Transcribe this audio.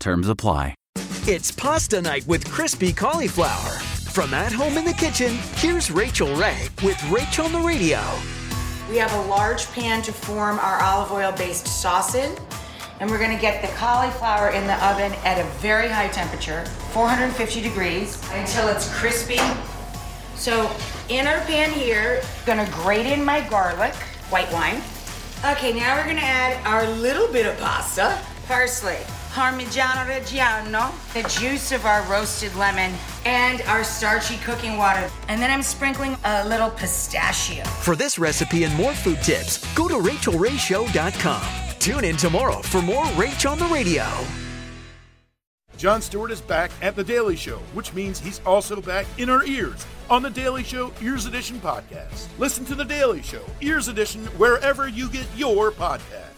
Terms apply. It's pasta night with crispy cauliflower. From at home in the kitchen, here's Rachael Ray with Rachel on the Radio. We have a large pan to form our olive oil based sauce in. And we're gonna get the cauliflower in the oven at a very high temperature, 450 degrees, until it's crispy. So in our pan here, gonna grate in my garlic, white wine. Okay, now we're gonna add our little bit of pasta, parsley, Parmigiano Reggiano, the juice of our roasted lemon, and our starchy cooking water. And then I'm sprinkling a little pistachio. For this recipe and more food tips, go to rachaelrayshow.com. Tune in tomorrow for more Rach on the Radio. Jon Stewart is back at The Daily Show, which means he's also back in our ears on The Daily Show Ears Edition podcast. Listen to The Daily Show Ears Edition wherever you get your podcast.